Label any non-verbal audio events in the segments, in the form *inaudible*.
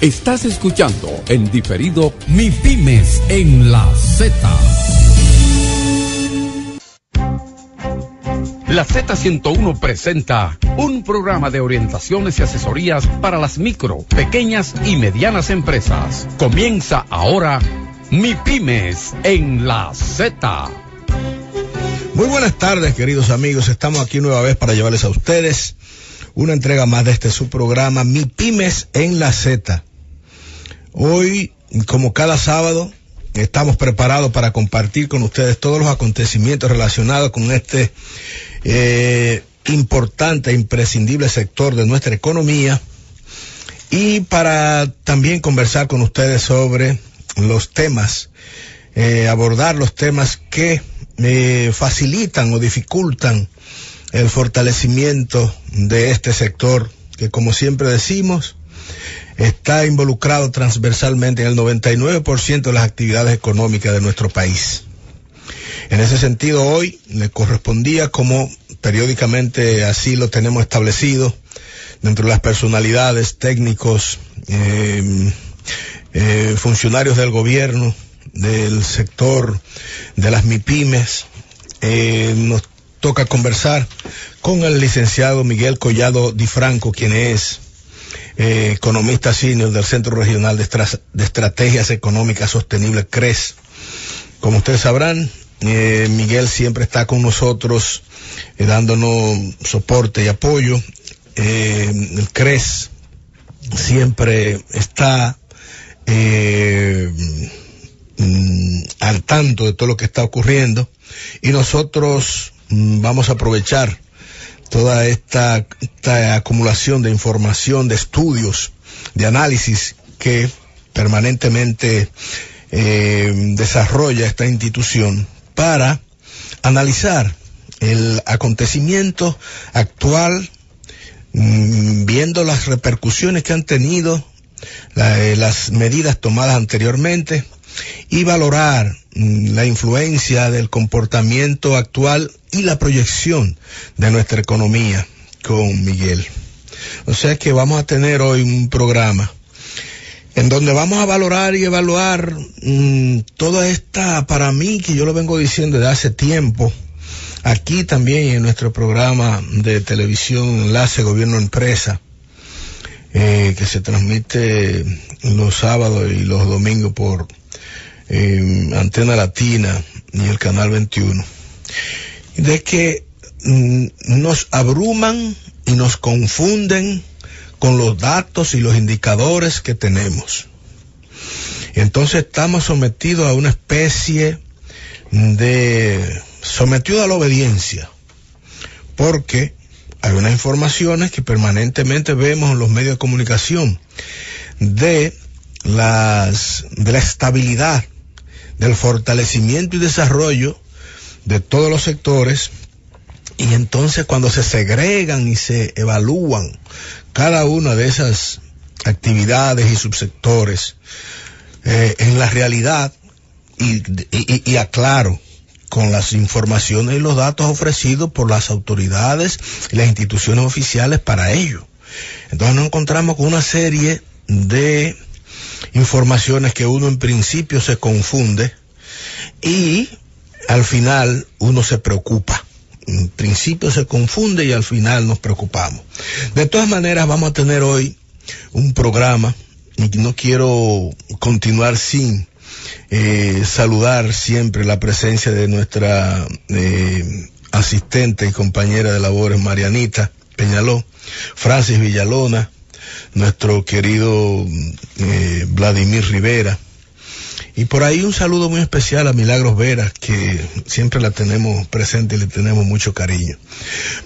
Estás escuchando en diferido Mi Pymes en la Z. La Z101 presenta un programa de orientaciones y asesorías para las micro, pequeñas y medianas empresas. Comienza ahora Mi Pymes en la Z. Muy buenas tardes, queridos amigos. Estamos aquí nueva vez para llevarles a ustedes una entrega más de este su programa, Mi Pymes en la Z. Hoy, como cada sábado, estamos preparados para compartir con ustedes todos los acontecimientos relacionados con este eh, importante e imprescindible sector de nuestra economía. Y para también conversar con ustedes sobre los temas, eh, abordar los temas que eh, facilitan o dificultan el fortalecimiento de este sector que como siempre decimos está involucrado transversalmente en el 99% de las actividades económicas de nuestro país. En ese sentido, hoy le correspondía, como periódicamente así lo tenemos establecido, dentro de las personalidades, técnicos, eh, eh, funcionarios del gobierno, del sector de las MIPIMES, eh, nos toca conversar con el licenciado Miguel Collado Di Franco, quien es eh, economista senior del Centro Regional de, Estrategias Económicas Sostenibles, CRES. Como ustedes sabrán, eh, Miguel siempre está con nosotros eh, dándonos soporte y apoyo. CRES siempre está mm, al tanto de todo lo que está ocurriendo y nosotros mm, vamos a aprovechar toda esta, acumulación de información, de estudios, de análisis que permanentemente eh, desarrolla esta institución para analizar el acontecimiento actual, mm, viendo las repercusiones que han tenido eh, las medidas tomadas anteriormente y valorar la influencia del comportamiento actual y la proyección de nuestra economía con Miguel. O sea que vamos a tener hoy un programa en donde vamos a valorar y evaluar mmm, toda esta, para mí, que yo lo vengo diciendo desde hace tiempo, aquí también en nuestro programa de televisión Enlace Gobierno Empresa, eh, que se transmite los sábados y los domingos por Antena Latina y el Canal 21, de que mm, nos abruman y nos confunden con los datos y los indicadores que tenemos. Entonces estamos sometidos a una especie de sometido a la obediencia, porque hay unas informaciones que permanentemente vemos en los medios de comunicación de las de la estabilidad del fortalecimiento y desarrollo de todos los sectores y entonces cuando se segregan y se evalúan cada una de esas actividades y subsectores eh, en la realidad y, y, y aclaro con las informaciones y los datos ofrecidos por las autoridades y las instituciones oficiales para ello. Entonces nos encontramos con una serie de informaciones que uno en principio se confunde y al final uno se preocupa. En principio se confunde y al final nos preocupamos. De todas maneras vamos a tener hoy un programa y no quiero continuar sin eh, saludar siempre la presencia de nuestra eh, asistente y compañera de labores Marianita Peñaló, Francis Villalona, nuestro querido eh, Vladimir Rivera. Y por ahí un saludo muy especial a Milagros Vera, que siempre la tenemos presente y le tenemos mucho cariño.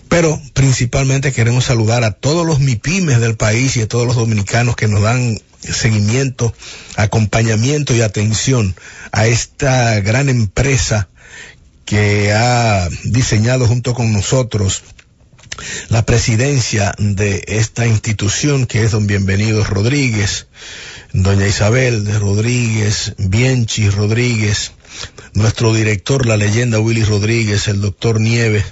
Pero principalmente queremos saludar a todos los MIPIMES del país y a todos los dominicanos que nos dan seguimiento, acompañamiento y atención a esta gran empresa que ha diseñado junto con nosotros la presidencia de esta institución que es don Bienvenido Rodríguez, doña Isabel de Rodríguez, Bienchi Rodríguez, nuestro director, la leyenda Willy Rodríguez, el doctor Nieves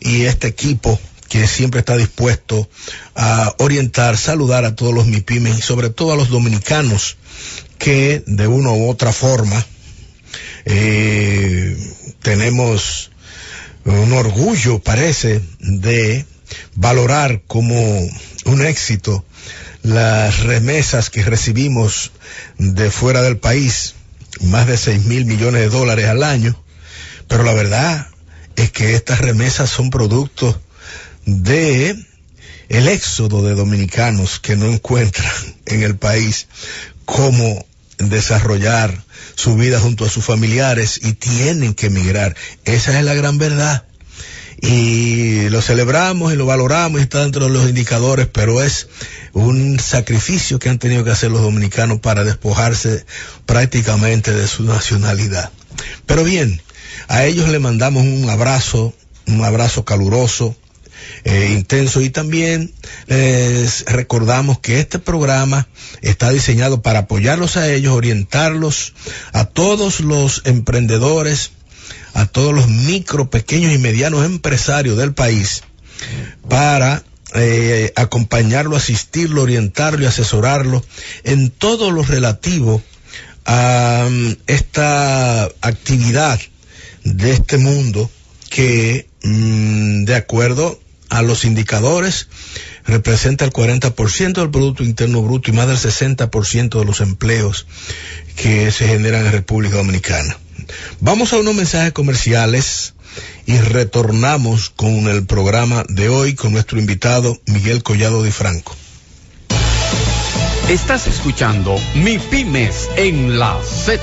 y este equipo que siempre está dispuesto a orientar, saludar a todos los MIPIMES y sobre todo a los dominicanos que de una u otra forma eh, tenemos un orgullo, parece, de valorar como un éxito las remesas que recibimos de fuera del país, más de 6 mil millones de dólares al año, pero la verdad es que estas remesas son productos de el éxodo de dominicanos que no encuentran en el país cómo desarrollar su vida junto a sus familiares y tienen que emigrar. Esa es la gran verdad. Y lo celebramos y lo valoramos y está dentro de los indicadores, pero es un sacrificio que han tenido que hacer los dominicanos para despojarse prácticamente de su nacionalidad. Pero bien, a ellos le mandamos un abrazo, un abrazo caluroso, eh, intenso. Y también les recordamos que este programa está diseñado para apoyarlos a ellos, orientarlos a todos los emprendedores, a todos los micro, pequeños y medianos empresarios del país para eh, acompañarlo, asistirlo, orientarlo y asesorarlo en todo lo relativo a um, esta actividad de este mundo que, mm, de acuerdo a los indicadores, representa el 40% del Producto Interno Bruto y más del 60% de los empleos que se generan en República Dominicana. Vamos a unos mensajes comerciales y retornamos con el programa de hoy con nuestro invitado Miguel Collado de Franco. Estás escuchando Mi Pymes en la Z.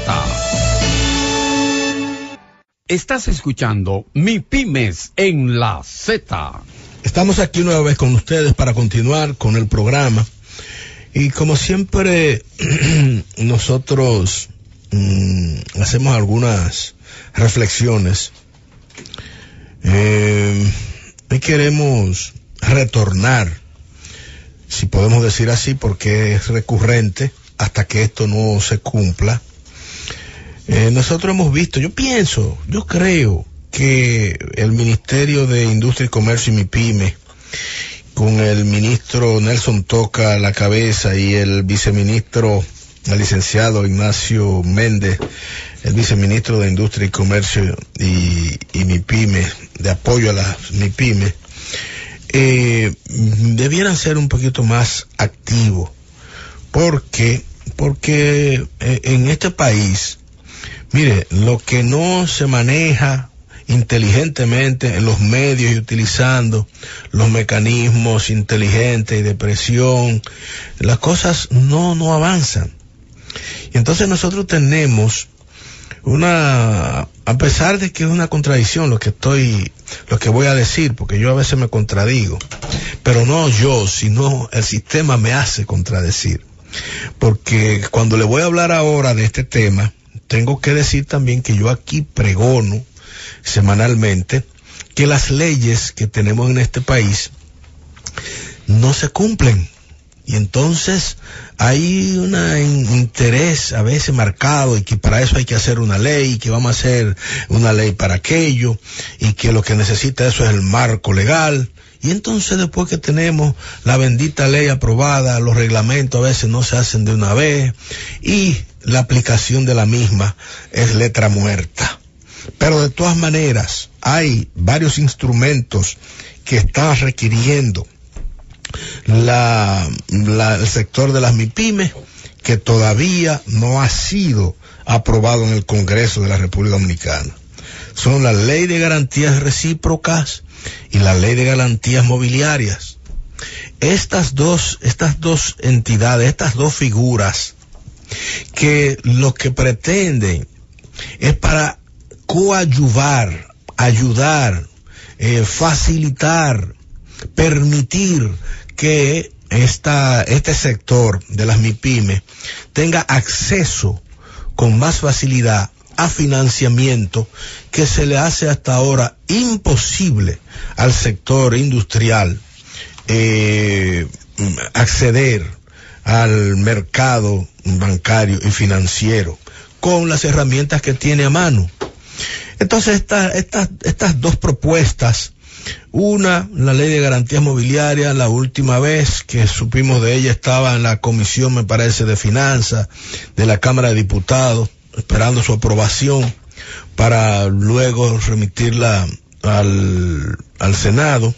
Estás escuchando Mi Pymes en la Z. Estamos aquí nueva vez con ustedes para continuar con el programa. Y como siempre, *clears throat* nosotros mmm, hacemos algunas reflexiones. Eh, y queremos retornar, si podemos decir así, porque es recurrente hasta que esto no se cumpla. Eh, nosotros hemos visto, yo pienso, yo creo que el Ministerio de Industria y Comercio y MIPYME, con el ministro Nelson Toca a la cabeza y el viceministro, el licenciado Ignacio Méndez, el viceministro de Industria y Comercio y, y MIPYME, de apoyo a las MIPYME, eh, debieran ser un poquito más activos, porque, porque eh, en este país, mire, lo que no se maneja inteligentemente en los medios y utilizando los mecanismos inteligentes y de presión, las cosas no, no avanzan. Y entonces nosotros tenemos una, a pesar de que es una contradicción lo que estoy, lo que voy a decir, porque yo a veces me contradigo, pero no yo, sino el sistema me hace contradecir. Porque cuando le voy a hablar ahora de este tema, tengo que decir también que yo aquí pregono semanalmente que las leyes que tenemos en este país no se cumplen. Y entonces hay un interés a veces marcado y que para eso hay que hacer una ley, que vamos a hacer una ley para aquello y que lo que necesita eso es el marco legal. Y entonces después que tenemos la bendita ley aprobada, los reglamentos a veces no se hacen de una vez y la aplicación de la misma es letra muerta. Pero de todas maneras, hay varios instrumentos que están requiriendo la, el sector de las MIPIMES que todavía no ha sido aprobado en el Congreso de la República Dominicana. Son la ley de garantías recíprocas y la ley de garantías mobiliarias. Estas dos, estas dos entidades, estas dos figuras, que lo que pretenden es para coadyuvar, ayudar, eh, facilitar, permitir que esta, este sector de las MIPIMES tenga acceso con más facilidad a financiamiento que se le hace hasta ahora imposible al sector industrial eh, acceder al mercado bancario y financiero con las herramientas que tiene a mano. Entonces, estas estas dos propuestas Una, la ley de garantías mobiliarias, la última vez que supimos de ella estaba en la comisión, me parece, de finanzas de la Cámara de Diputados, esperando su aprobación para luego remitirla al, al Senado.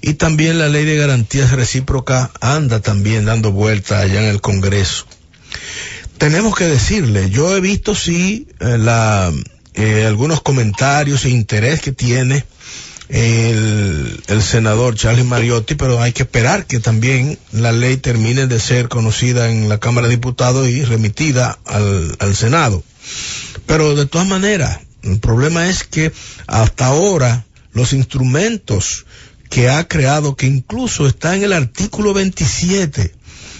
Y también la ley de garantías recíprocas anda también dando vueltas allá en el Congreso. Tenemos que decirle, yo he visto sí eh, la, eh, algunos comentarios e interés que tiene el, el, senador Charles Mariotti, pero hay que esperar que también la ley termine de ser conocida en la Cámara de Diputados y remitida al, Senado. Pero de todas maneras, el problema es que hasta ahora los instrumentos que ha creado, que incluso está en el artículo 27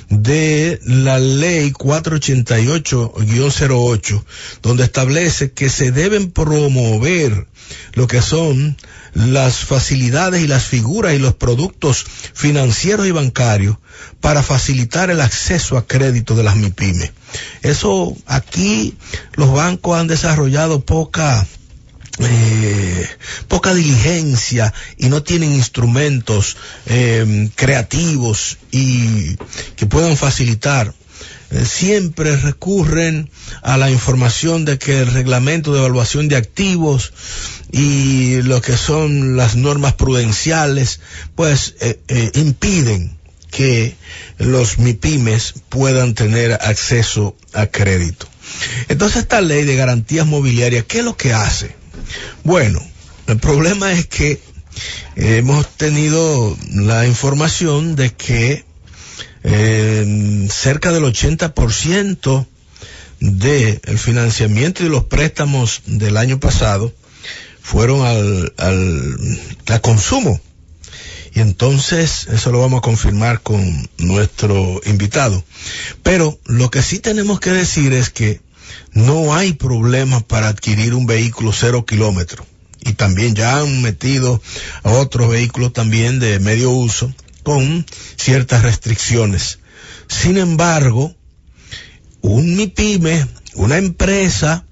de la ley 488-08, donde establece que se deben promover lo que son las facilidades y las figuras y los productos financieros y bancarios para facilitar el acceso a crédito de las MIPIMES. Eso aquí los bancos han desarrollado poca eh, poca diligencia y no tienen instrumentos eh, creativos y que puedan facilitar eh, siempre recurren a la información de que el reglamento de evaluación de activos y lo que son las normas prudenciales pues eh, impiden que los MIPIMES puedan tener acceso a crédito. Entonces esta ley de garantías mobiliarias, ¿qué es lo que hace? Bueno, el problema es que hemos tenido la información de que eh, cerca del 80% del el financiamiento y los préstamos del año pasado fueron al, al consumo. Y entonces eso lo vamos a confirmar con nuestro invitado. Pero lo que sí tenemos que decir es que no hay problema para adquirir un vehículo cero kilómetro. Y también ya han metido a otros vehículos también de medio uso con ciertas restricciones. Sin embargo, un MIPYME, una empresa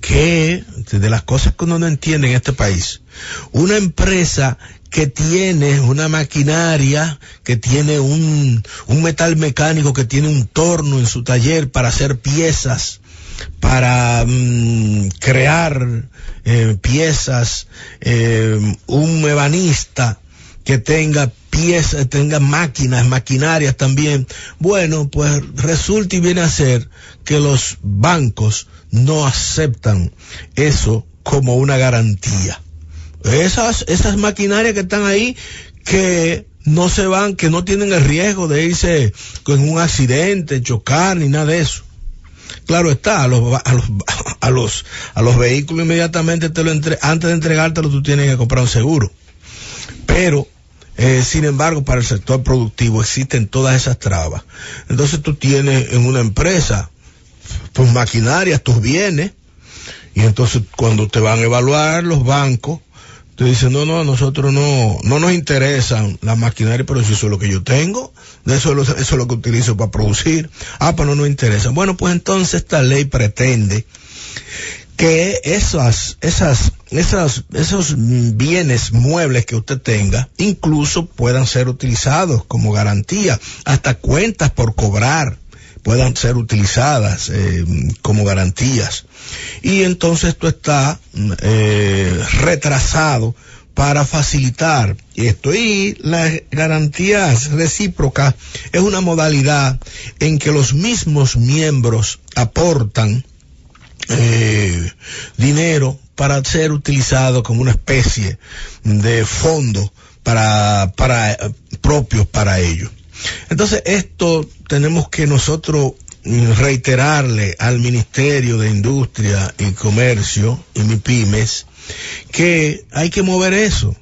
que, de las cosas que uno no entiende en este país, una empresa que tiene una maquinaria, que tiene un, un metal mecánico, que tiene un torno en su taller para hacer piezas, para mm, crear eh, piezas, eh, un ebanista que tenga piezas, tenga máquinas, maquinarias también. Bueno, pues resulta y viene a ser que los bancos no aceptan eso como una garantía. Esas, esas maquinarias que están ahí que no se van, que no tienen el riesgo de irse con un accidente, chocar ni nada de eso. Claro está, a los, a los, a los, a los vehículos inmediatamente te lo entre, antes de entregártelo tú tienes que comprar un seguro. Pero, eh, sin embargo, para el sector productivo existen todas esas trabas. Entonces tú tienes en una empresa tus maquinarias, tus bienes, y entonces cuando te van a evaluar los bancos, dicen, no, no, nosotros no, no nos interesan las maquinarias, pero eso es lo que yo tengo, de eso, eso es lo que utilizo para producir. Ah, pero no nos interesa. Bueno, pues entonces esta ley pretende que esas, esas, esas, esos bienes muebles que usted tenga, incluso puedan ser utilizados como garantía, hasta cuentas por cobrar puedan ser utilizadas eh, como garantías. Y entonces esto está eh, retrasado para facilitar esto. Y las garantías recíprocas es una modalidad en que los mismos miembros aportan eh, dinero para ser utilizado como una especie de fondo para, para propios para ello. Entonces, esto tenemos que nosotros reiterarle al Ministerio de Industria y Comercio y MIPIMES que hay que mover eso,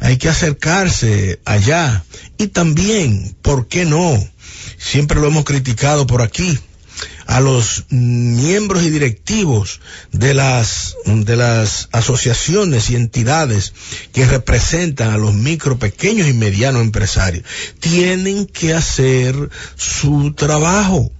hay que acercarse allá. Y también, ¿por qué no? Siempre lo hemos criticado por aquí, a los miembros y directivos de las, de las asociaciones y entidades que representan a los micro, pequeños y medianos empresarios. Tienen que hacer su trabajo.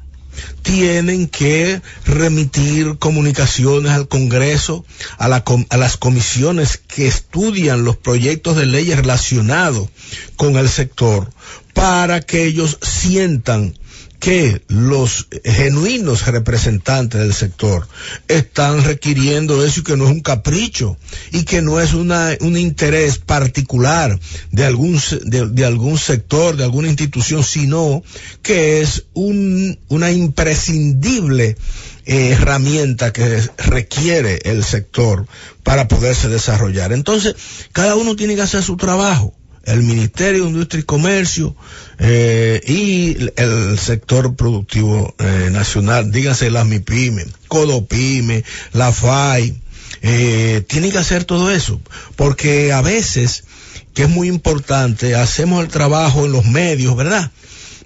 tienen que remitir comunicaciones al Congreso, a, a, las comisiones que estudian los proyectos de leyes relacionados con el sector, para que ellos sientan que los genuinos representantes del sector están requiriendo eso y que no es un capricho y que no es una, un interés particular de algún, de, algún sector, de alguna institución, sino que es un, una imprescindible eh, herramienta que requiere el sector para poderse desarrollar. Entonces, cada uno tiene que hacer su trabajo el Ministerio de Industria y Comercio eh, y el sector productivo eh, nacional, dígase las MIPYME, CODOPYME, la FAI, eh, tienen que hacer todo eso, porque a veces, que es muy importante, hacemos el trabajo en los medios, ¿verdad?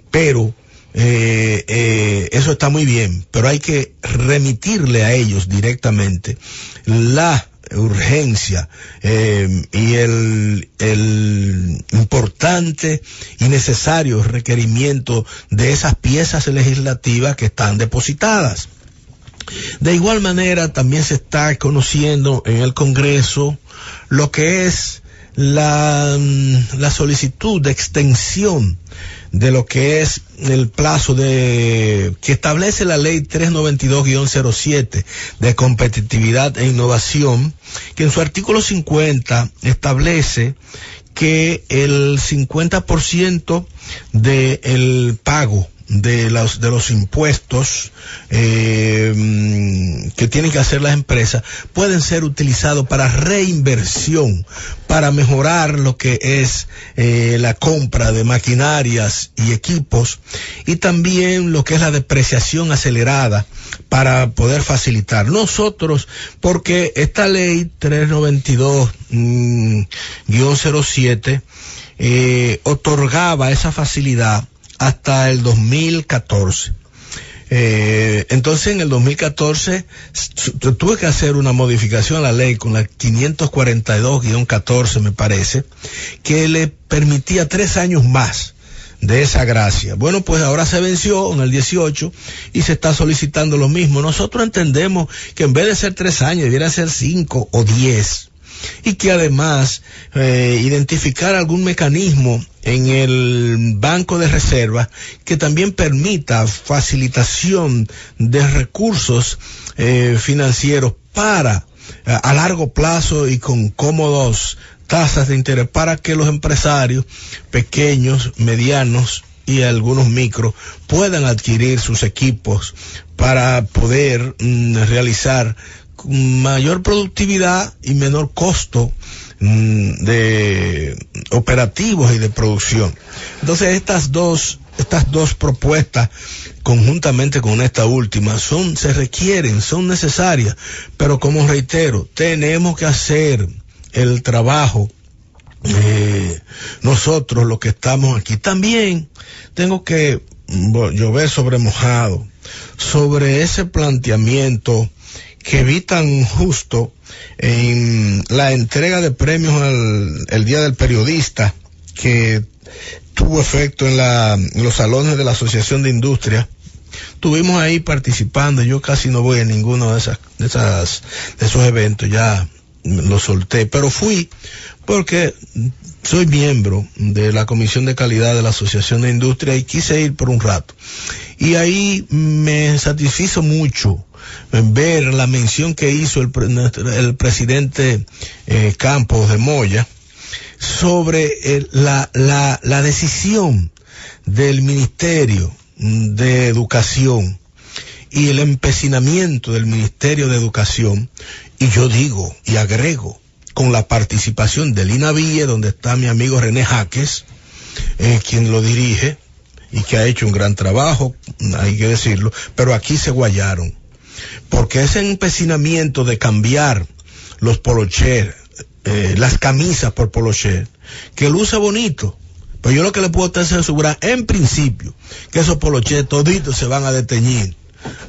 Pero eh, eso está muy bien, pero hay que remitirle a ellos directamente la urgencia eh, y el, el importante y necesario requerimiento de esas piezas legislativas que están depositadas. De igual manera, también se está conociendo en el Congreso lo que es la, mm, la solicitud de extensión de lo que es el plazo de que establece la ley 392-07 de competitividad e innovación, que en su artículo 50 establece que el 50% del pago de los, de los impuestos eh, que tienen que hacer las empresas pueden ser utilizados para reinversión, para mejorar lo que es eh, la compra de maquinarias y equipos y también lo que es la depreciación acelerada para poder facilitar. Nosotros, porque esta ley 392-07 mm, eh, otorgaba esa facilidad hasta el 2014. Eh, entonces en el 2014 tuve que hacer una modificación a la ley con la 542-14 me parece, que le permitía tres años más de esa gracia. Bueno, pues ahora se venció en el 18 y se está solicitando lo mismo. Nosotros entendemos que en vez de ser tres años debiera ser cinco o diez y que además eh, identificar algún mecanismo en el banco de reserva que también permita facilitación de recursos eh, financieros para eh, a largo plazo y con cómodos tasas de interés para que los empresarios pequeños, medianos y algunos micros puedan adquirir sus equipos para poder mm, realizar mayor productividad y menor costo mm, de operativos y de producción. Entonces estas dos, estas dos propuestas conjuntamente con esta última son, se requieren, son necesarias, pero como reitero, tenemos que hacer el trabajo eh, nosotros los que estamos aquí. También tengo que llover sobre mojado sobre ese planteamiento que vi tan justo en la entrega de premios al el Día del Periodista que tuvo efecto en, la, los salones de la Asociación de Industria. Tuvimos ahí participando, yo casi no voy a ninguno de esas, de esas, de esos eventos, ya lo solté, pero fui porque soy miembro de la Comisión de Calidad de la Asociación de Industria y quise ir por un rato. Y ahí me satisfizo mucho ver la mención que hizo el, presidente eh, Campos de Moya sobre la, la, decisión del Ministerio de Educación y el empecinamiento del Ministerio de Educación, y yo digo y agrego, con la participación del INAVIE, donde está mi amigo René Jaques, eh, quien lo dirige y que ha hecho un gran trabajo, hay que decirlo, pero aquí se guayaron porque ese empecinamiento de cambiar los polocher, eh, las camisas por polocher, que luce bonito, pues yo lo que le puedo asegurar en principio, que esos polocher toditos se van a deteñir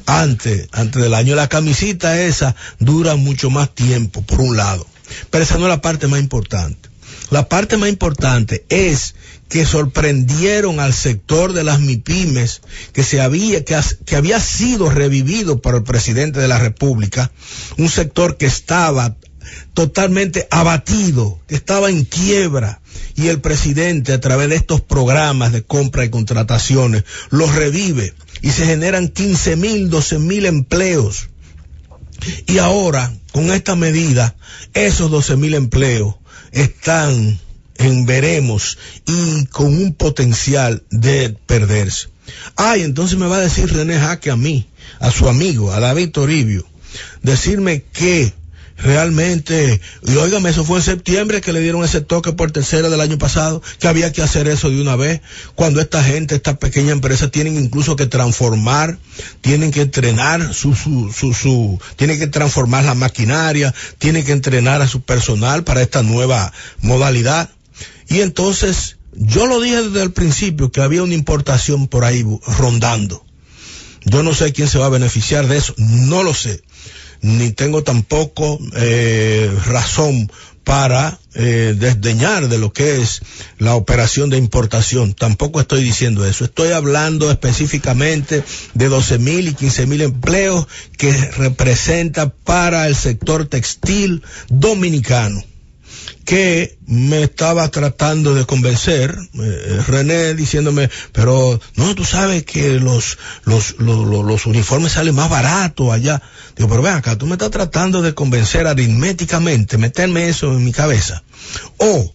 antes, antes del año. La camisita esa dura mucho más tiempo, por un lado. Pero esa no es la parte más importante. La parte más importante es que sorprendieron al sector de las MIPIMES que se había que, había sido revivido por el presidente de la República, un sector que estaba totalmente abatido, que estaba en quiebra y el presidente a través de estos programas de compra y contrataciones los revive y se generan 15 mil, 12 mil empleos. Y ahora, con esta medida, esos 12 mil empleos están en veremos y con un potencial de perderse. Ay, entonces me va a decir René Jaque a mí, a su amigo, a David Toribio, decirme que realmente, y óigame, eso fue en septiembre que le dieron ese toque por tercera del año pasado, que había que hacer eso de una vez, cuando esta gente, esta pequeña empresa tienen incluso que transformar, tienen que entrenar su, su, su, su, tienen que transformar la maquinaria, tienen que entrenar a su personal para esta nueva modalidad. Y entonces, yo lo dije desde el principio que había una importación por ahí rondando. Yo no sé quién se va a beneficiar de eso, no lo sé ni tengo tampoco eh, razón para eh, desdeñar de lo que es la operación de importación. Tampoco estoy diciendo eso. Estoy hablando específicamente de 12 mil y 15 mil empleos que representa para el sector textil dominicano que me estaba tratando de convencer, eh, René diciéndome, pero no, tú sabes que los, los, los, uniformes salen más baratos allá. Digo, pero ven acá, tú me estás tratando de convencer aritméticamente, meterme eso en mi cabeza. O,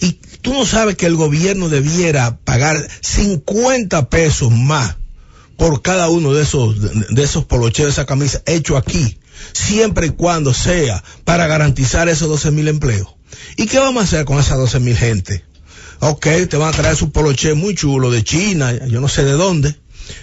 y tú no sabes que el gobierno debiera pagar 50 pesos más por cada uno de esos, de esos poloches, de esa camisa, hecho aquí, siempre y cuando sea para garantizar esos 12 mil empleos. ¿Y qué vamos a hacer con esas 12 mil gente? Ok, te van a traer su poloche muy chulo de China, yo no sé de dónde.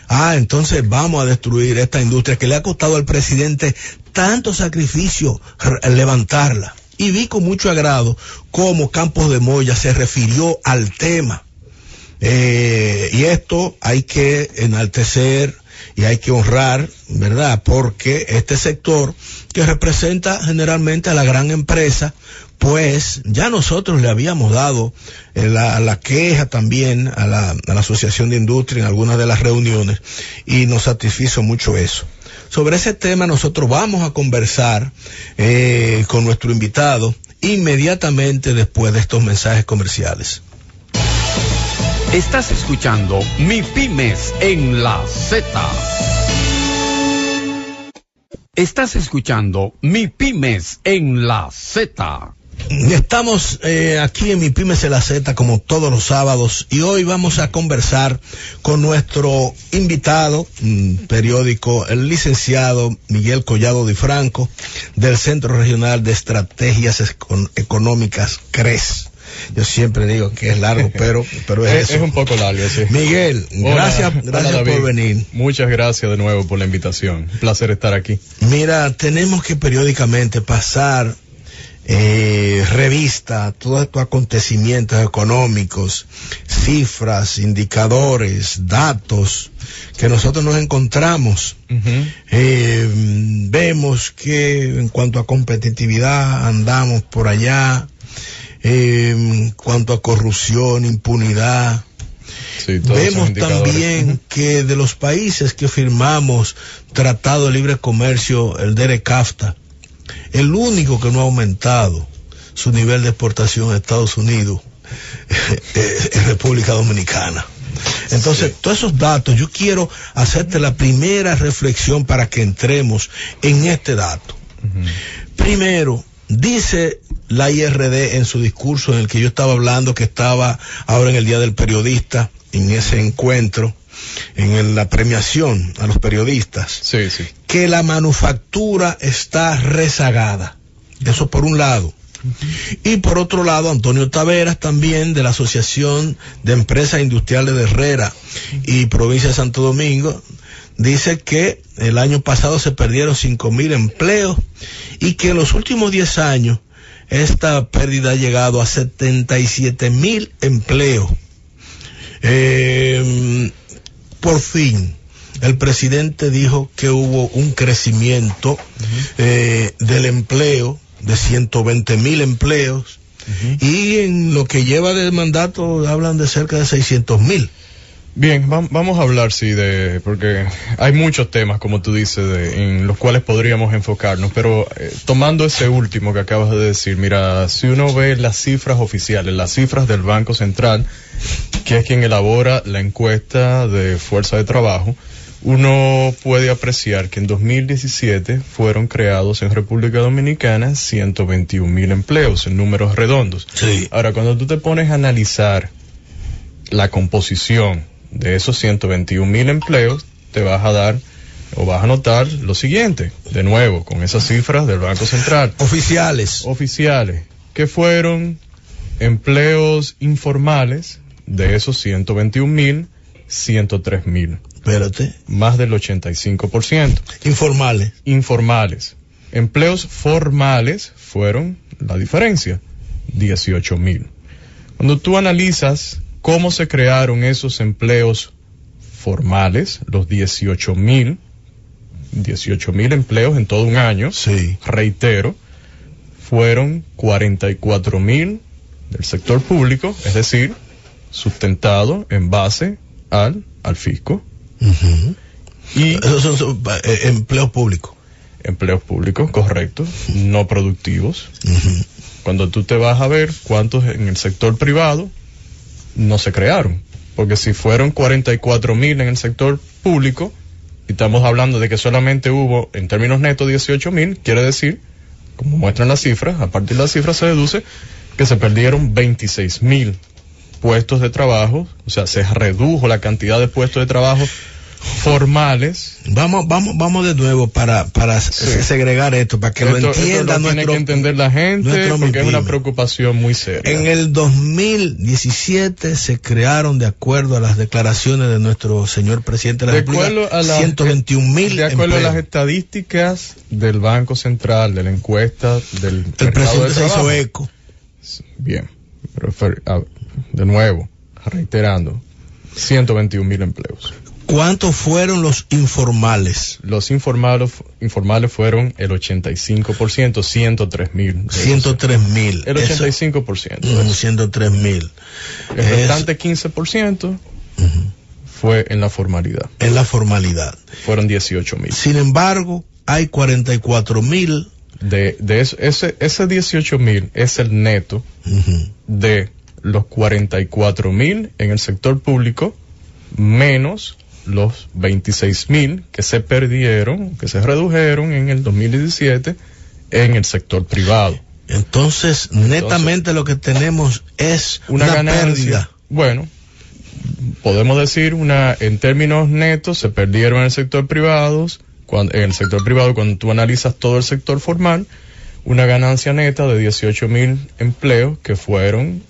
Ah, entonces vamos a destruir esta industria que le ha costado al presidente tanto sacrificio levantarla. Y vi con mucho agrado cómo Campos de Moya se refirió al tema. Eh, y esto hay que enaltecer y hay que honrar, ¿verdad? Porque este sector que representa generalmente a la gran empresa, pues ya nosotros le habíamos dado eh, la, queja también a la, Asociación de Industria en algunas de las reuniones y nos satisfizo mucho eso. Sobre ese tema nosotros vamos a conversar eh, con nuestro invitado inmediatamente después de estos mensajes comerciales. Estás escuchando Mi Pymes en la Z. Estás escuchando Mi Pymes en la Z. Estamos eh, aquí en mi Pymes la Z como todos los sábados y hoy vamos a conversar con nuestro invitado mm, periódico, el licenciado Miguel Collado de Franco del Centro Regional de Estrategias Económicas CRES. Yo siempre digo que es largo, *laughs* pero, pero es, es, un poco largo, sí. Miguel, gracias, gracias por venir. Muchas gracias de nuevo por la invitación. Un placer estar aquí. Mira, tenemos que periódicamente pasar eh, revista todos estos acontecimientos económicos, cifras, indicadores, datos que nosotros nos encontramos. eh, vemos que en cuanto a competitividad andamos por allá, eh, en cuanto a corrupción, impunidad. Sí, Vemos también que de los países que firmamos Tratado de Libre Comercio, el DERECAFTA, el único que no ha aumentado su nivel de exportación a Estados Unidos *laughs* es República Dominicana. Entonces, todos esos datos, yo quiero hacerte la primera reflexión para que entremos en este dato. Primero, dice la IRD en su discurso en el que yo estaba hablando, que estaba ahora en el Día del Periodista, en ese encuentro, en la premiación a los periodistas, que la manufactura está rezagada. Eso por un lado. Y por otro lado, Antonio Taveras también de la Asociación de Empresas Industriales de Herrera y Provincia de Santo Domingo, dice que el año pasado se perdieron cinco mil empleos y que en los últimos 10 años esta pérdida ha llegado a 77 mil empleos. Eh, por fin el presidente dijo que hubo un crecimiento eh, del empleo de 120 mil empleos y en lo que lleva de mandato hablan de cerca de 600 mil. Bien, vamos a hablar, sí, de, porque hay muchos temas, como tú dices, de, en los cuales podríamos enfocarnos, pero eh, tomando ese último que acabas de decir, mira, si uno ve las cifras oficiales, las cifras del Banco Central, que es quien elabora la encuesta de fuerza de trabajo, uno puede apreciar que en 2017 fueron creados en República Dominicana 121 mil empleos en números redondos. Sí. Ahora, cuando tú te pones a analizar la composición de esos 121 mil empleos, te vas a dar o vas a notar lo siguiente, de nuevo, con esas cifras del Banco Central. Oficiales. Oficiales, que fueron empleos informales de esos 121 mil, 103 mil. Espérate. Más del 85%. Informales. Informales. Empleos formales fueron la diferencia, 18 mil. Cuando tú analizas cómo se crearon esos empleos formales, los 18 mil, 18 mil empleos en todo un año. Sí. Reitero, fueron 44 mil del sector público, es decir, sustentado en base al, al fisco. Y esos son, eh, empleos públicos. Empleos públicos, correcto, no productivos. Cuando tú te vas a ver cuántos en el sector privado, no se crearon. Porque si fueron 44 mil en el sector público, y estamos hablando de que solamente hubo, en términos netos, 18 mil, quiere decir, como muestran las cifras, a partir de las cifras se deduce que se perdieron 26 mil puestos de trabajo, o sea, se redujo la cantidad de puestos de trabajo formales. Vamos, vamos, vamos de nuevo para, para segregar esto, para que lo entienda nuestro, tiene que entender la gente, porque es una preocupación muy seria. En el 2017 se crearon, de acuerdo a las declaraciones de nuestro señor presidente de la República, 121 mil De acuerdo a las estadísticas del Banco Central, de la encuesta del El presidente se hizo eco. Bien, de nuevo, reiterando, 121 mil empleos. ¿Cuántos fueron los informales? Los informales, informales fueron el 85%, 103 mil. 103 mil. El 85%. 103 mil. El restante 15% fue en la formalidad. En la formalidad. Fueron 18 mil. Sin embargo, hay 44 mil. De, de eso, ese, ese 18 mil es el neto de los 44 mil en el sector público menos los 26 mil que se perdieron, que se redujeron en el 2017 en el sector privado. Entonces, netamente lo que tenemos es una, ganancia. pérdida. Bueno, podemos decir una, en términos netos, se perdieron en el sector privado, cuando, en el sector privado, cuando tú analizas todo el sector formal, una ganancia neta de 18 mil empleos que fueron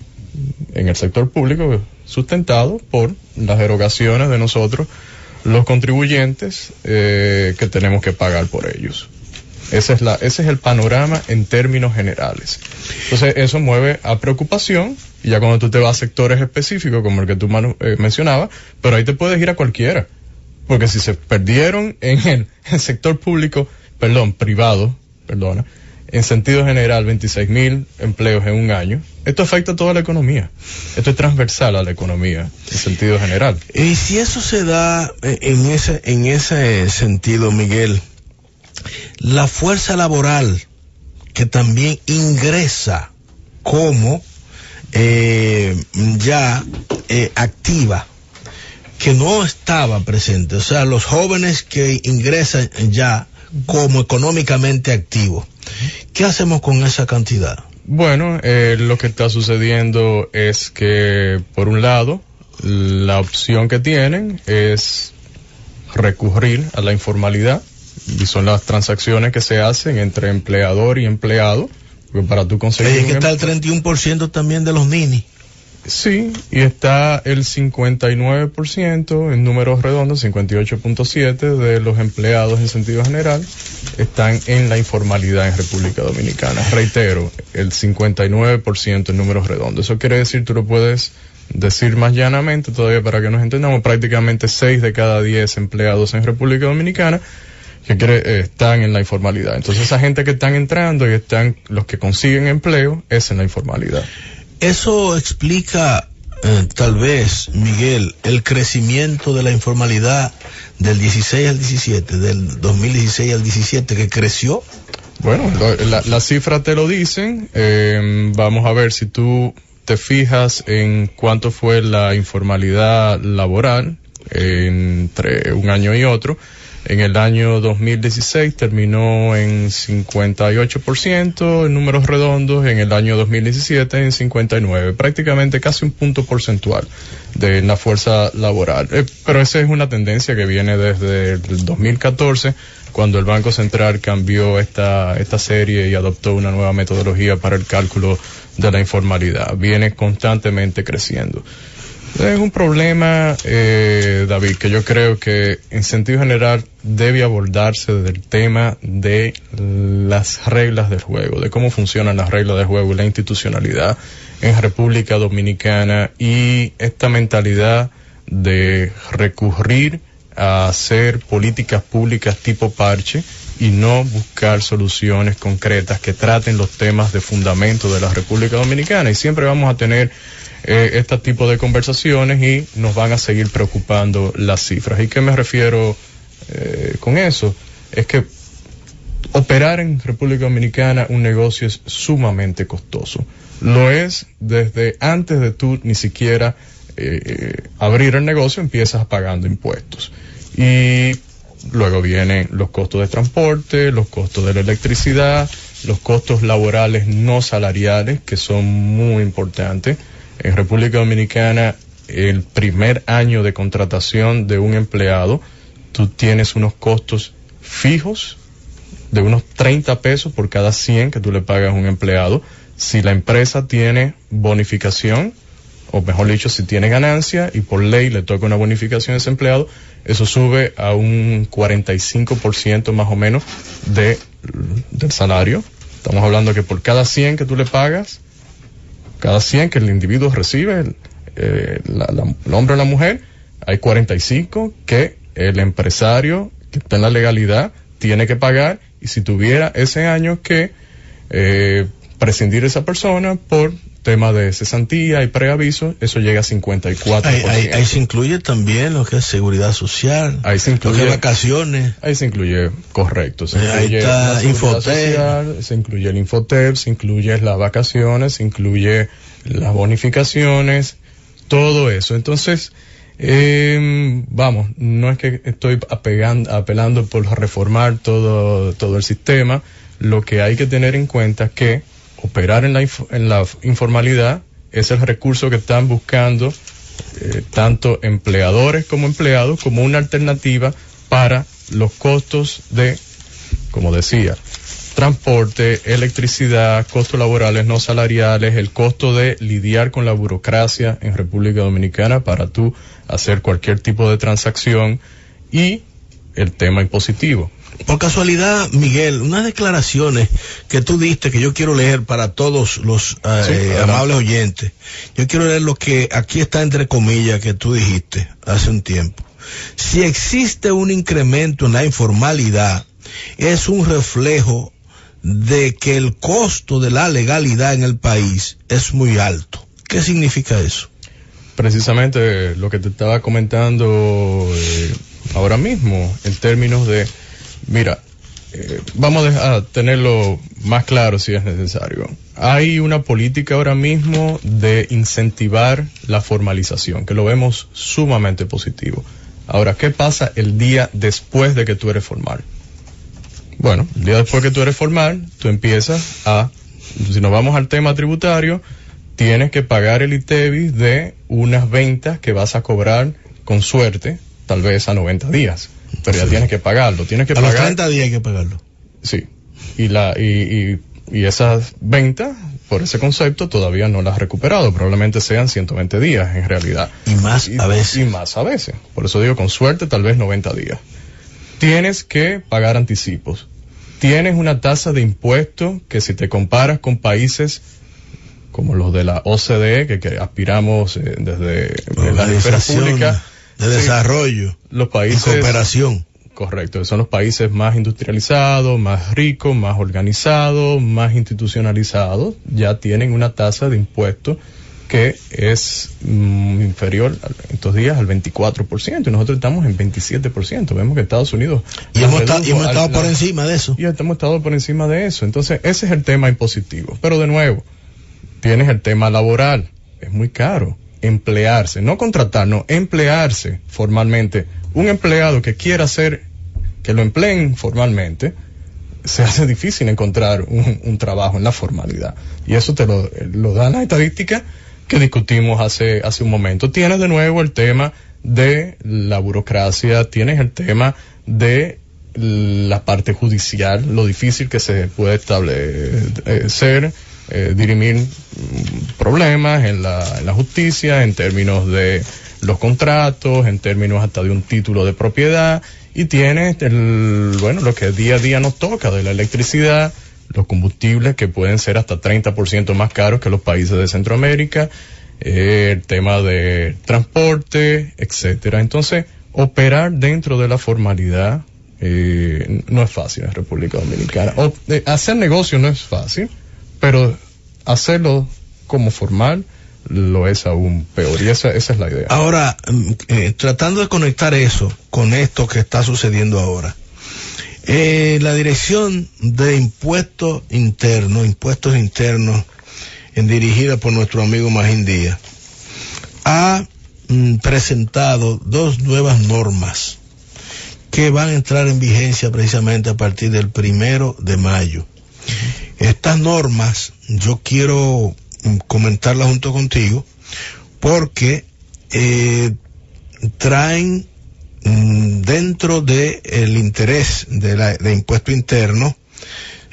en el sector público sustentado por las erogaciones de nosotros, los contribuyentes, eh, que tenemos que pagar por ellos. Ese es, la, ese es el panorama en términos generales. Entonces, eso mueve a preocupación, y ya cuando tú te vas a sectores específicos, como el que tú eh, mencionabas, pero ahí te puedes ir a cualquiera. Porque si se perdieron en el sector público, perdón, privado, perdona, en sentido general 26 mil empleos en un año, esto afecta a toda la economía. Esto es transversal a la economía en sentido general. Y si eso se da eh, en ese, en ese sentido, Miguel, la fuerza laboral que también ingresa como eh, ya eh, activa, que no estaba presente, o sea, los jóvenes que ingresan ya como económicamente activos ¿Qué hacemos con esa cantidad? Bueno, eh, lo que está sucediendo es que, por un lado, la opción que tienen es recurrir a la informalidad y son las transacciones que se hacen entre empleador y empleado. Para tú conseguir. Es que está el 31% también de los NINI. Sí, y está el 59% en números redondos, 58.7 de los empleados en sentido general están en la informalidad en República Dominicana. Reitero, el 59% en números redondos. Eso quiere decir, tú lo puedes decir más llanamente todavía para que nos entendamos, prácticamente 6 de cada 10 empleados en República Dominicana que quiere, eh, están en la informalidad. Entonces esa gente que están entrando y están los que consiguen empleo es en la informalidad. Eso explica eh, tal vez, Miguel, el crecimiento de la informalidad del 16 al 17, del 2016 al 17, que creció. Bueno, las la cifras te lo dicen. Eh, vamos a ver si tú te fijas en cuánto fue la informalidad laboral entre un año y otro. En el año 2016 terminó en 58% en números redondos, en el año 2017 en 59, prácticamente casi un punto porcentual de la fuerza laboral. Eh, pero esa es una tendencia que viene desde el 2014, cuando el Banco Central cambió esta, esta serie y adoptó una nueva metodología para el cálculo de la informalidad. Viene constantemente creciendo. Es un problema, eh, David, que yo creo que en sentido general debe abordarse del tema de las reglas del juego, de cómo funcionan las reglas del juego y la institucionalidad en República Dominicana y esta mentalidad de recurrir a hacer políticas públicas tipo parche y no buscar soluciones concretas que traten los temas de fundamento de la República Dominicana. Y siempre vamos a tener eh, este tipo de conversaciones y nos van a seguir preocupando las cifras. ¿Y qué me refiero eh, con eso? Es que operar en República Dominicana un negocio es sumamente costoso. Lo es desde antes de tú ni siquiera eh, abrir el negocio, empiezas pagando impuestos. Y luego vienen los costos de transporte, los costos de la electricidad, los costos laborales no salariales, que son muy importantes en República Dominicana, el primer año de contratación de un empleado, tú tienes unos costos fijos de unos 30 pesos por cada 100 que tú le pagas a un empleado. Si la empresa tiene bonificación, o mejor dicho, si tiene ganancia y por ley le toca una bonificación a ese empleado, eso sube a un 45% más o menos de, del salario. Estamos hablando que por cada 100 que tú le pagas, cada 100 que el individuo recibe, el, eh, el hombre o la mujer, hay 45 que el empresario que está en la legalidad tiene que pagar y si tuviera ese año que eh, prescindir esa persona por tema de cesantía y preaviso, eso llega a 54%. Ahí, ahí, se incluye también lo que es seguridad social, ahí se incluye, lo que es vacaciones. Ahí se incluye, correcto. Se ahí incluye está Infotep. se incluye el Infotep, se incluye las vacaciones, se incluye las bonificaciones, todo eso. Entonces, eh, vamos, no es que estoy apegando, apelando por reformar todo, todo el sistema, lo que hay que tener en cuenta es que operar en la, en la informalidad es el recurso que están buscando eh, tanto empleadores como empleados como una alternativa para los costos de, como decía, transporte, electricidad, costos laborales no salariales, el costo de lidiar con la burocracia en República Dominicana para tú hacer cualquier tipo de transacción y el tema impositivo. Por casualidad, Miguel, unas declaraciones que tú diste que yo quiero leer para todos los eh, Sí, amables oyentes. Yo quiero leer lo que aquí está entre comillas que tú dijiste hace un tiempo. Si existe un incremento en la informalidad, es un reflejo de que el costo de la legalidad en el país es muy alto. ¿Qué significa eso? Precisamente lo que te estaba comentando eh, ahora mismo, en términos de, mira, eh, vamos a, tenerlo más claro si es necesario. Hay una política ahora mismo de incentivar la formalización, que lo vemos sumamente positivo. Ahora, ¿qué pasa el día después de que tú eres formal? Bueno, el día después que tú eres formal, tú empiezas a, si nos vamos al tema tributario, tienes que pagar el ITEVIS de unas ventas que vas a cobrar con suerte, tal vez a 90 días. Pero ya tienes que pagarlo, tienes que A los pagar. 30 días hay que pagarlo. Sí. Y la, y, y, y esas ventas, por ese concepto, todavía no las has recuperado. Probablemente sean 120 días en realidad. Y más Y, a veces. y más a veces. Por eso digo, con suerte, tal vez 90 días. Tienes que pagar anticipos. Tienes una tasa de impuesto que si te comparas con países como los de la OCDE, que, que aspiramos eh, desde la esfera Organización pública, de desarrollo los y países cooperación. Correcto, son los países más industrializados, más ricos, más organizados, más institucionalizados, ya tienen una tasa de impuestos que es mm, inferior en estos días al 24% y nosotros estamos en 27%. Vemos que Estados Unidos... Y hemos, estado por encima de eso. Y hemos estado por encima de eso. Entonces, ese es el tema impositivo. Pero de nuevo, tienes el tema laboral. Es muy caro emplearse, no contratar, no, emplearse formalmente. Un empleado que quiera hacer, que lo empleen formalmente, se hace difícil encontrar un, trabajo en la formalidad. Y eso te lo, lo da la estadística que discutimos hace, hace un momento. Tienes de nuevo el tema de la burocracia, tienes el tema de la parte judicial, lo difícil que se puede establecer, eh, dirimir problemas en la, en la justicia, en términos de los contratos, en términos hasta de un título de propiedad, y tienes el, bueno, lo que día a día nos toca de la electricidad, los combustibles que pueden ser hasta 30% más caros que los países de Centroamérica, eh, el tema de transporte, etcétera. Entonces, operar dentro de la formalidad eh, no es fácil en República Dominicana. Eh, hacer negocio no es fácil, pero hacerlo como formal lo es aún peor y esa, esa es la idea. Ahora, mm, tratando de conectar eso con esto que está sucediendo ahora, eh, la Dirección de Impuestos Internos, Impuestos Internos, en, dirigida por nuestro amigo Magín Díaz, ha mm, presentado dos nuevas normas que van a entrar en vigencia precisamente a partir del primero de mayo. Estas normas yo quiero mm, comentarlas junto contigo porque eh, traen Mm, dentro del el interés de, la, de impuesto interno,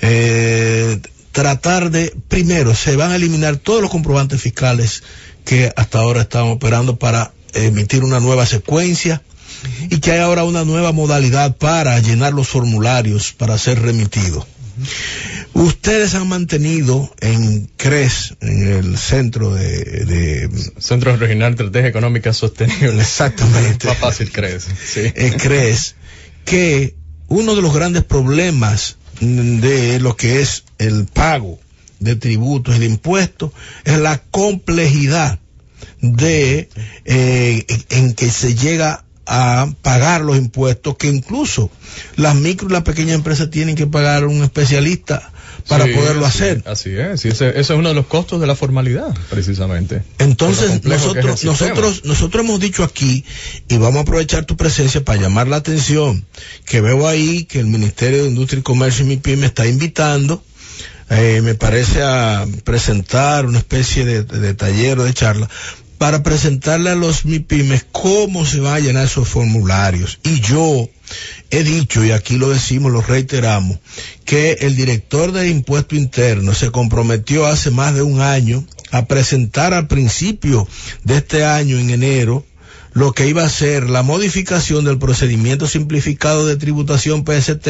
eh, tratar de, primero, se van a eliminar todos los comprobantes fiscales que hasta ahora estaban operando para emitir una nueva secuencia y que hay ahora una nueva modalidad para llenar los formularios para ser remitidos. Ustedes han mantenido en CRES, en el Centro de... Centro Regional de Estrategia Económica Sostenible. Exactamente. Más fácil CRES. Sí. CRES, que uno de los grandes problemas de lo que es el pago de tributos y de impuestos es la complejidad de eh, en que se llega a pagar los impuestos que incluso las micro y las pequeñas empresas tienen que pagar un especialista para poderlo hacer. Así es, ese, es uno de los costos de la formalidad, precisamente. Entonces, nosotros, nosotros, nosotros hemos dicho aquí, y vamos a aprovechar tu presencia para llamar la atención, que veo ahí que el Ministerio de Industria y Comercio y MIPIM me está invitando, eh, me parece a presentar una especie de, de taller o de charla para presentarle a los MIPIMES cómo se van a llenar esos formularios. Y yo he dicho, y aquí lo decimos, lo reiteramos, que el director del impuesto interno se comprometió hace más de un año a presentar al principio de este año, en enero, lo que iba a ser la modificación del procedimiento simplificado de tributación PST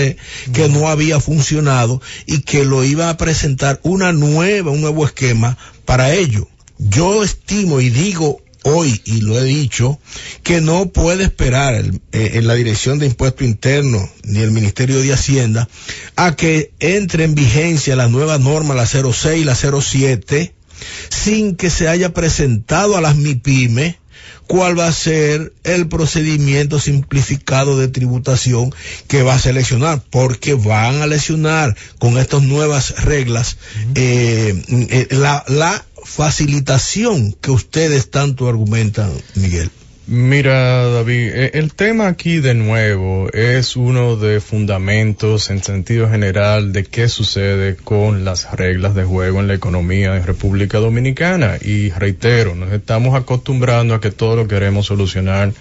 que no había funcionado y que lo iba a presentar una nueva, un nuevo esquema para ello. Yo estimo y digo hoy, y lo he dicho, que no puede esperar eh, en la Dirección de Impuesto Interno ni el Ministerio de Hacienda a que entre en vigencia la nueva norma, la 06 y la 07, sin que se haya presentado a las MIPIME cuál va a ser el procedimiento simplificado de tributación que va a seleccionar, porque van a lesionar con estas nuevas reglas eh, eh, la, la facilitación que ustedes tanto argumentan, Miguel? Mira, David, eh, el tema aquí de nuevo es uno de fundamentos en sentido general de qué sucede con las reglas de juego en la economía de República Dominicana. Y reitero, nos estamos acostumbrando a que todo lo queremos solucionar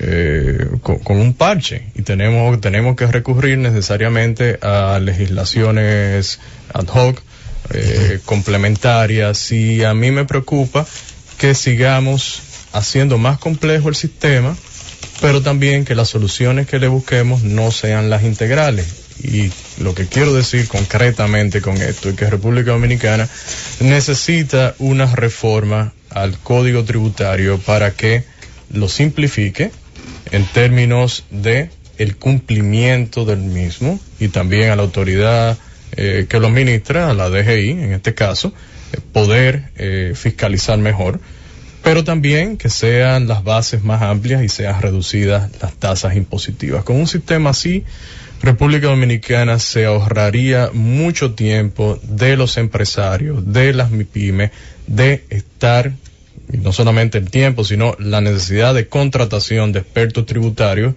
eh, con, un parche y tenemos, tenemos que recurrir necesariamente a legislaciones ad hoc eh, complementarias y a mí me preocupa que sigamos haciendo más complejo el sistema, pero también que las soluciones que le busquemos no sean las integrales. Y lo que quiero decir concretamente con esto es que República Dominicana necesita una reforma al código tributario para que lo simplifique en términos de el cumplimiento del mismo y también a la autoridad eh, que lo administra, la DGI en este caso, eh, poder eh, fiscalizar mejor, pero también que sean las bases más amplias y sean reducidas las tasas impositivas. Con un sistema así, República Dominicana se ahorraría mucho tiempo de los empresarios, de las MIPIMES, de estar, y no solamente el tiempo, sino la necesidad de contratación de expertos tributarios,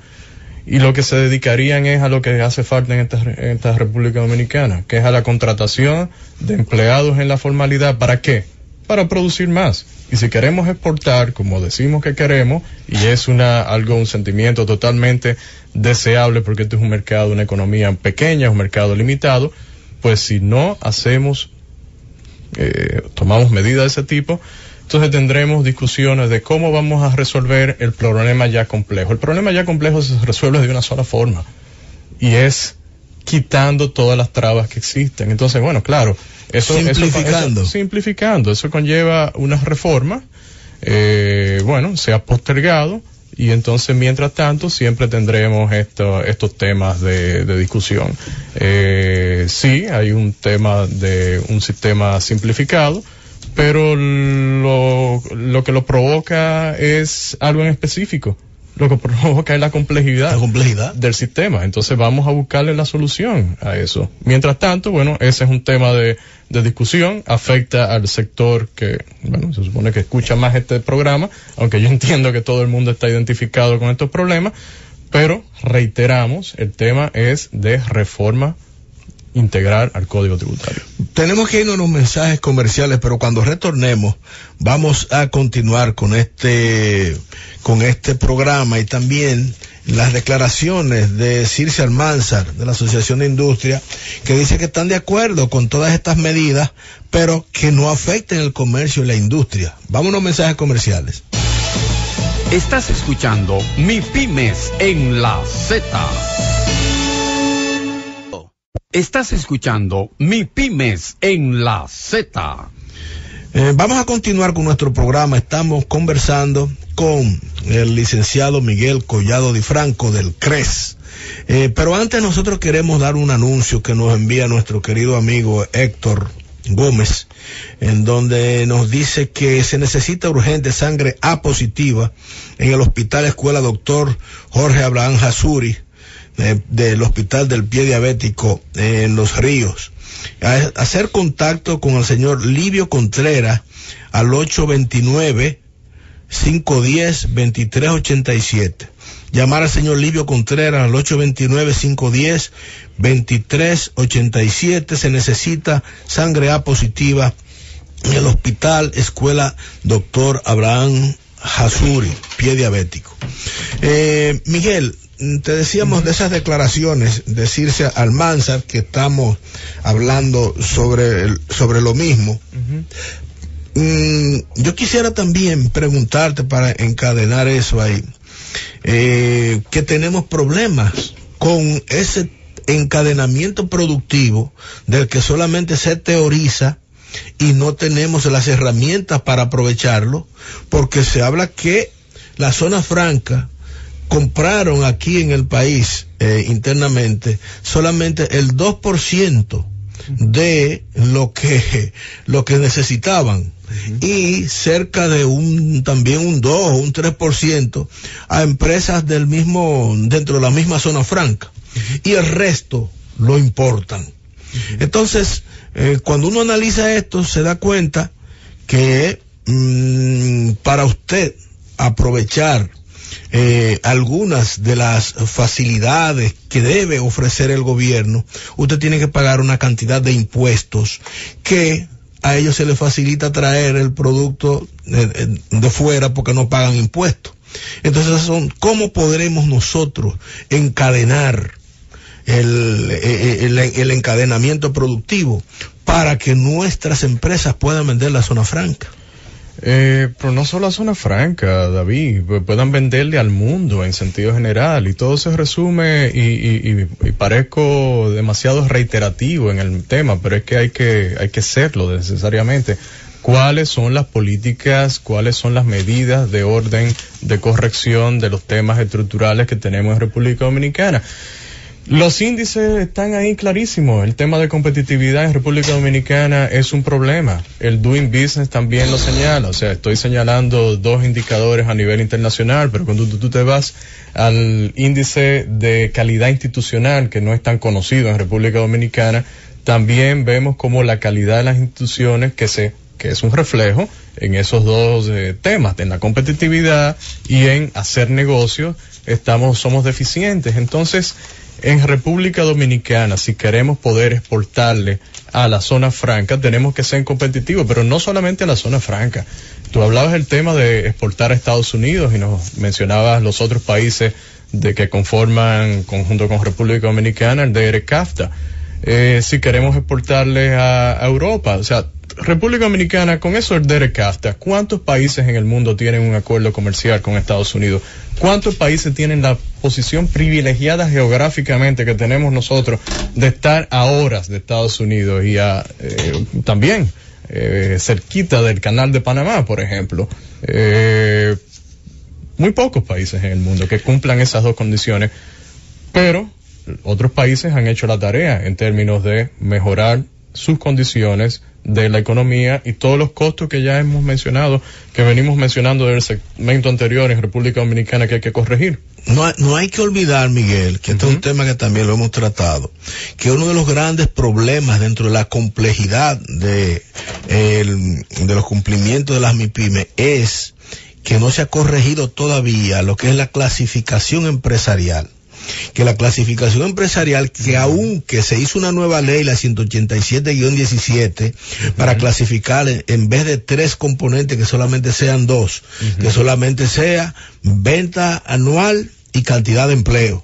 y lo que se dedicarían es a lo que hace falta en esta, en esta República Dominicana, que es a la contratación de empleados en la formalidad. ¿Para qué? Para producir más. Y si queremos exportar, como decimos que queremos, y es una, algo, un sentimiento totalmente deseable porque este es un mercado, una economía pequeña, un mercado limitado, pues si no hacemos, eh, tomamos medidas de ese tipo, entonces tendremos discusiones de cómo vamos a resolver el problema ya complejo. El problema ya complejo se resuelve de una sola forma y es quitando todas las trabas que existen. Entonces, bueno, claro, eso simplificando, eso, simplificando, eso conlleva una reforma, eh, bueno, se ha postergado y entonces mientras tanto siempre tendremos esto, estos temas de, de discusión. Eh, sí, hay un tema de un sistema simplificado, pero lo, lo que lo provoca es algo en específico. Lo que *laughs* provoca es la complejidad, la complejidad del sistema. Entonces vamos a buscarle la solución a eso. Mientras tanto, bueno, ese es un tema de, de discusión, afecta al sector que, bueno, se supone que escucha más este programa, aunque yo *laughs* entiendo que todo el mundo está identificado con estos problemas, pero reiteramos, el tema es de reforma integrar al código tributario. Tenemos que irnos a los mensajes comerciales, pero cuando retornemos vamos a continuar con este con este programa y también las declaraciones de Circe Almanzar de la Asociación de Industria que dice que están de acuerdo con todas estas medidas, pero que no afecten el comercio y la industria. Vamos a los mensajes comerciales. Estás escuchando Mi Pymes en la Z. Estás escuchando Mi Pymes en la Z. Eh, vamos a continuar con nuestro programa. Estamos conversando con el licenciado Miguel Collado Di Franco del CRES. Eh, pero antes nosotros queremos dar un anuncio que nos envía nuestro querido amigo Héctor Gómez, en donde nos dice que se necesita urgente sangre A positiva en el Hospital Escuela Doctor Jorge Abraham Hasuri del Hospital del Pie Diabético eh, en Los Ríos. A, hacer contacto con el señor Livio Contreras al 829 510 2387. Llamar al señor Livio Contreras al 829 510 2387. Se necesita sangre A positiva en el Hospital Escuela Doctor Abraham Hasuri, pie diabético. Eh, Miguel, te decíamos de esas declaraciones, decirse Almanzar, que estamos hablando sobre, el, sobre lo mismo. Uh -huh. mm, yo quisiera también preguntarte para encadenar eso ahí, eh, que tenemos problemas con ese encadenamiento productivo del que solamente se teoriza y no tenemos las herramientas para aprovecharlo, porque se habla que la zona franca compraron aquí en el país eh, internamente solamente el 2% de lo que lo que necesitaban. Y cerca de un también un 2 o un 3% a empresas del mismo dentro de la misma zona franca. Y el resto lo importan. Entonces, eh, cuando uno analiza esto se da cuenta que mmm, para usted aprovechar eh, algunas de las facilidades que debe ofrecer el gobierno, usted tiene que pagar una cantidad de impuestos que a ellos se les facilita traer el producto de, de fuera porque no pagan impuestos. Entonces, son, ¿cómo podremos nosotros encadenar el, el, encadenamiento productivo para que nuestras empresas puedan vender la zona franca? Eh, pero no solo a zona franca, David, puedan venderle al mundo en sentido general y todo se resume y, y, y, y, parezco demasiado reiterativo en el tema, pero es que hay que, hay que serlo necesariamente. cuáles son las políticas, cuáles son las medidas de orden de corrección de los temas estructurales que tenemos en República Dominicana. Los índices están ahí clarísimos. El tema de competitividad en República Dominicana es un problema. El doing business también lo señala. O sea, estoy señalando dos indicadores a nivel internacional, pero cuando tú, te vas al índice de calidad institucional, que no es tan conocido en República Dominicana, también vemos como la calidad de las instituciones que se que es un reflejo en esos dos eh, temas, en la competitividad y en hacer negocios, estamos, somos deficientes. Entonces, en República Dominicana, si queremos poder exportarle a la zona franca, tenemos que ser competitivos, pero no solamente a la zona franca. Tú hablabas del tema de exportar a Estados Unidos y nos mencionabas los otros países de que conforman, conjunto con República Dominicana, el DR CAFTA. Eh, si queremos exportarle a, a Europa, o sea, República Dominicana, con eso el DERECAFTA, ¿cuántos países en el mundo tienen un acuerdo comercial con Estados Unidos? ¿Cuántos países tienen la posición privilegiada geográficamente que tenemos nosotros de estar a horas de Estados Unidos y eh, también eh, cerquita del canal de Panamá, por ejemplo? Eh, muy pocos países en el mundo que cumplan esas dos condiciones, pero otros países han hecho la tarea en términos de mejorar sus condiciones de la economía y todos los costos que ya hemos mencionado, que venimos mencionando del segmento anterior en República Dominicana que hay que corregir. No, no hay que olvidar, Miguel, que este es un tema que también lo hemos tratado, que uno de los grandes problemas dentro de la complejidad de, de los cumplimientos de las MIPIMES es que no se ha corregido todavía lo que es la clasificación empresarial que la clasificación empresarial, que aunque se hizo una nueva ley, la 187-17, para clasificar en vez de tres componentes, que solamente sean dos, que solamente sea venta anual y cantidad de empleo,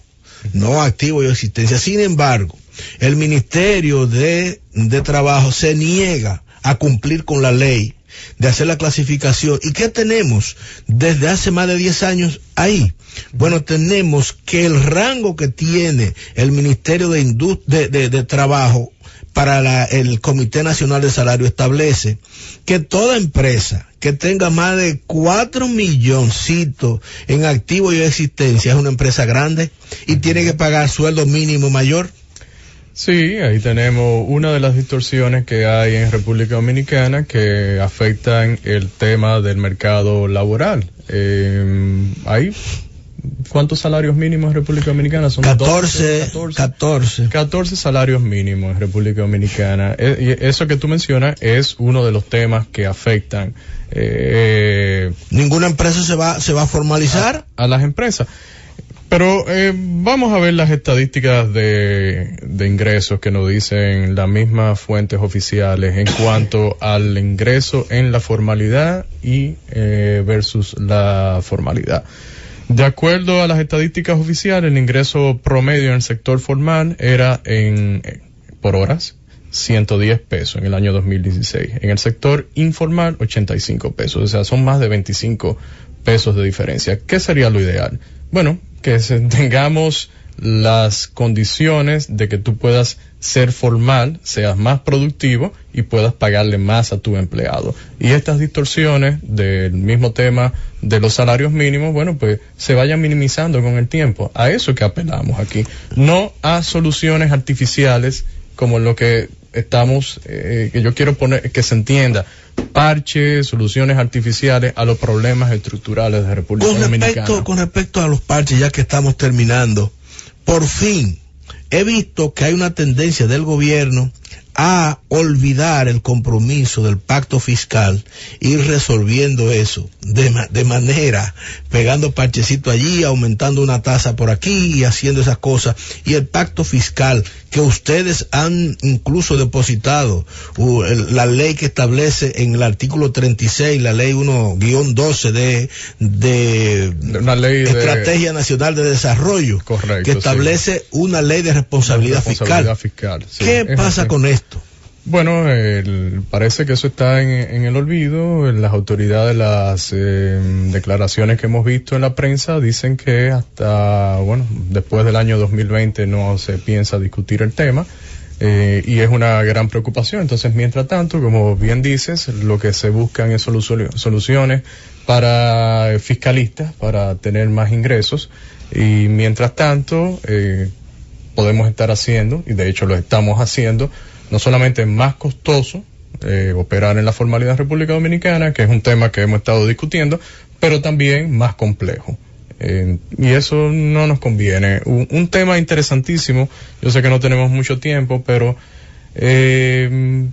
no activo y existencia. Sin embargo, el Ministerio de, de Trabajo se niega a cumplir con la ley de hacer la clasificación. ¿Y qué tenemos desde hace más de 10 años ahí? Bueno, tenemos que el rango que tiene el Ministerio de, de, Trabajo para el Comité Nacional de Salario establece que toda empresa que tenga más de cuatro milloncitos en activo y existencia es una empresa grande y tiene que pagar sueldo mínimo mayor. Sí, ahí tenemos una de las distorsiones que hay en República Dominicana que afectan el tema del mercado laboral. Eh, hay ¿Cuántos salarios mínimos en República Dominicana? Son 14, 14, 14. salarios mínimos en República Dominicana. Eh, eso que tú mencionas es uno de los temas que afectan. Eh, ¿Ninguna empresa se va, se va a formalizar? a las empresas. Pero eh, vamos a ver las estadísticas de, de, ingresos que nos dicen las mismas fuentes oficiales en cuanto al ingreso en la formalidad y eh, versus la formalidad. De acuerdo a las estadísticas oficiales, el ingreso promedio en el sector formal era en por horas 110 pesos en el año 2016. En el sector informal 85 pesos, o sea, son más de 25 pesos de diferencia. ¿Qué sería lo ideal? Bueno, que *laughs* tengamos las condiciones de que tú puedas ser formal, seas más productivo y puedas pagarle más a tu empleado. Y estas distorsiones del mismo tema de los salarios mínimos, bueno, pues se vayan minimizando con el tiempo. A eso que apelamos aquí. No a soluciones artificiales como lo que estamos, eh, que yo quiero poner, que se entienda parches, soluciones artificiales a los problemas estructurales de República con Dominicana. con respecto a los parches, ya que estamos terminando, por fin he visto que hay una tendencia del gobierno a olvidar el compromiso del pacto fiscal, ir resolviendo eso de, de manera, pegando parchecito allí, aumentando una tasa por aquí y haciendo esas cosas. Y el pacto fiscal que ustedes han incluso depositado, la ley que establece en el artículo 36, la ley 1-12 de, de, una ley Estrategia Nacional de Desarrollo, Correcto, que establece una ley de responsabilidad, fiscal. ¿Qué pasa con esto? Bueno, parece que eso está en, el olvido. Las autoridades, las eh, declaraciones que hemos visto en la prensa dicen que hasta, bueno, después del año 2020 no se piensa discutir el tema. Eh, y es una gran preocupación. Entonces, mientras tanto, como bien dices, lo que se buscan es soluciones para fiscalistas, para tener más ingresos. Y mientras tanto, eh, podemos estar haciendo, y de hecho lo estamos haciendo, no solamente más costoso eh, operar en la formalidad República Dominicana, que es un tema que hemos estado discutiendo, pero también más complejo. Y eso no nos conviene. Un, tema interesantísimo, yo sé que no tenemos mucho tiempo, pero eh,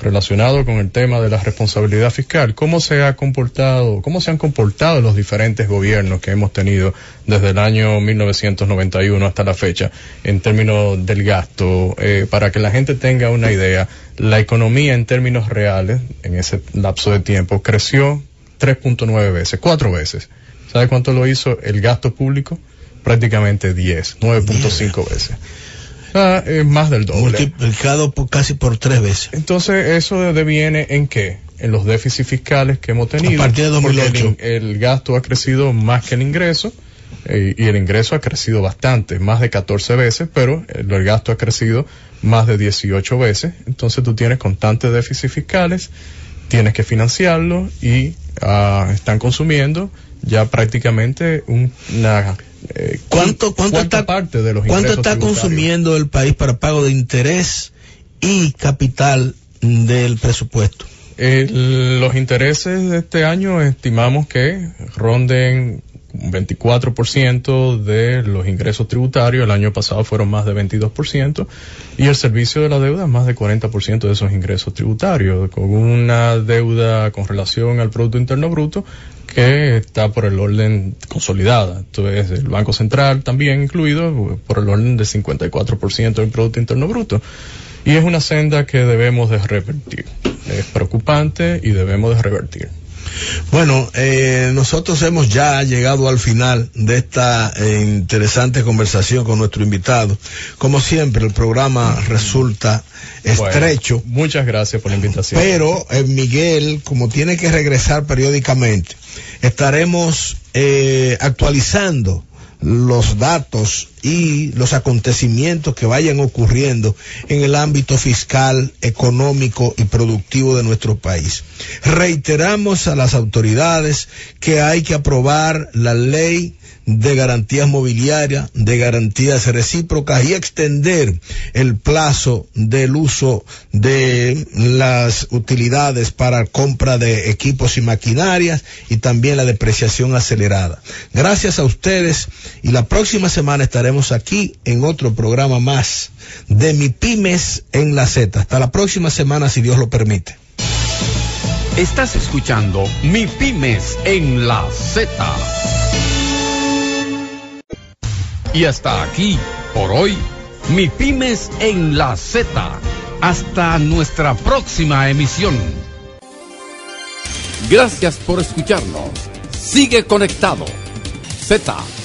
relacionado con el tema de la responsabilidad fiscal, cómo se ha comportado, cómo se han comportado los diferentes gobiernos que hemos tenido desde el año 1991 hasta la fecha en términos del gasto, eh, para que la gente tenga una idea, la economía en términos reales en ese lapso de tiempo creció 3.9 veces, cuatro veces. ¿Sabe cuánto lo hizo el gasto público? Prácticamente 10, 9.5 veces. Es más del doble. Multiplicado por, casi por tres veces. Entonces, ¿eso deviene en qué? En los déficits fiscales que hemos tenido. A partir de 2008. El, gasto ha crecido más que el ingreso. Eh, y el ingreso ha crecido bastante, más de 14 veces, pero el, el gasto ha crecido más de 18 veces. Entonces tú tienes constantes déficits fiscales, tienes que financiarlo y uh, están consumiendo ya prácticamente una eh, ¿Cuánto, cuánto está, parte de los ¿cuánto está consumiendo el país para pago de interés y capital del presupuesto? los intereses de este año estimamos que ronden un 24% de los ingresos tributarios, el año pasado fueron más de 22%, y el servicio de la deuda más de 40% de esos ingresos tributarios, con una deuda con relación al Producto Interno Bruto que está por el orden consolidada. Entonces, el Banco Central también incluido por el orden del 54% del Producto Interno Bruto. Y es una senda que debemos de revertir. Es preocupante y debemos de revertir. Bueno, eh, nosotros hemos ya llegado al final de esta eh, interesante conversación con nuestro invitado. Como siempre, el programa resulta estrecho. muchas gracias por la invitación. Pero eh, Miguel, como tiene que regresar periódicamente, estaremos actualizando los datos y los acontecimientos que vayan ocurriendo en el ámbito fiscal, económico y productivo de nuestro país. Reiteramos a las autoridades que hay que aprobar la ley de garantías mobiliarias, de garantías recíprocas y extender el plazo del uso de las utilidades para compra de equipos y maquinarias y también la depreciación acelerada. Gracias a ustedes y la próxima semana estaremos aquí en otro programa más de Mi Pymes en la Z. Hasta la próxima semana si Dios lo permite. Estás escuchando Mi Pymes en la Z. Y hasta aquí, por hoy, mi pymes en la Z. Hasta nuestra próxima emisión. Gracias por escucharnos. Sigue conectado. Z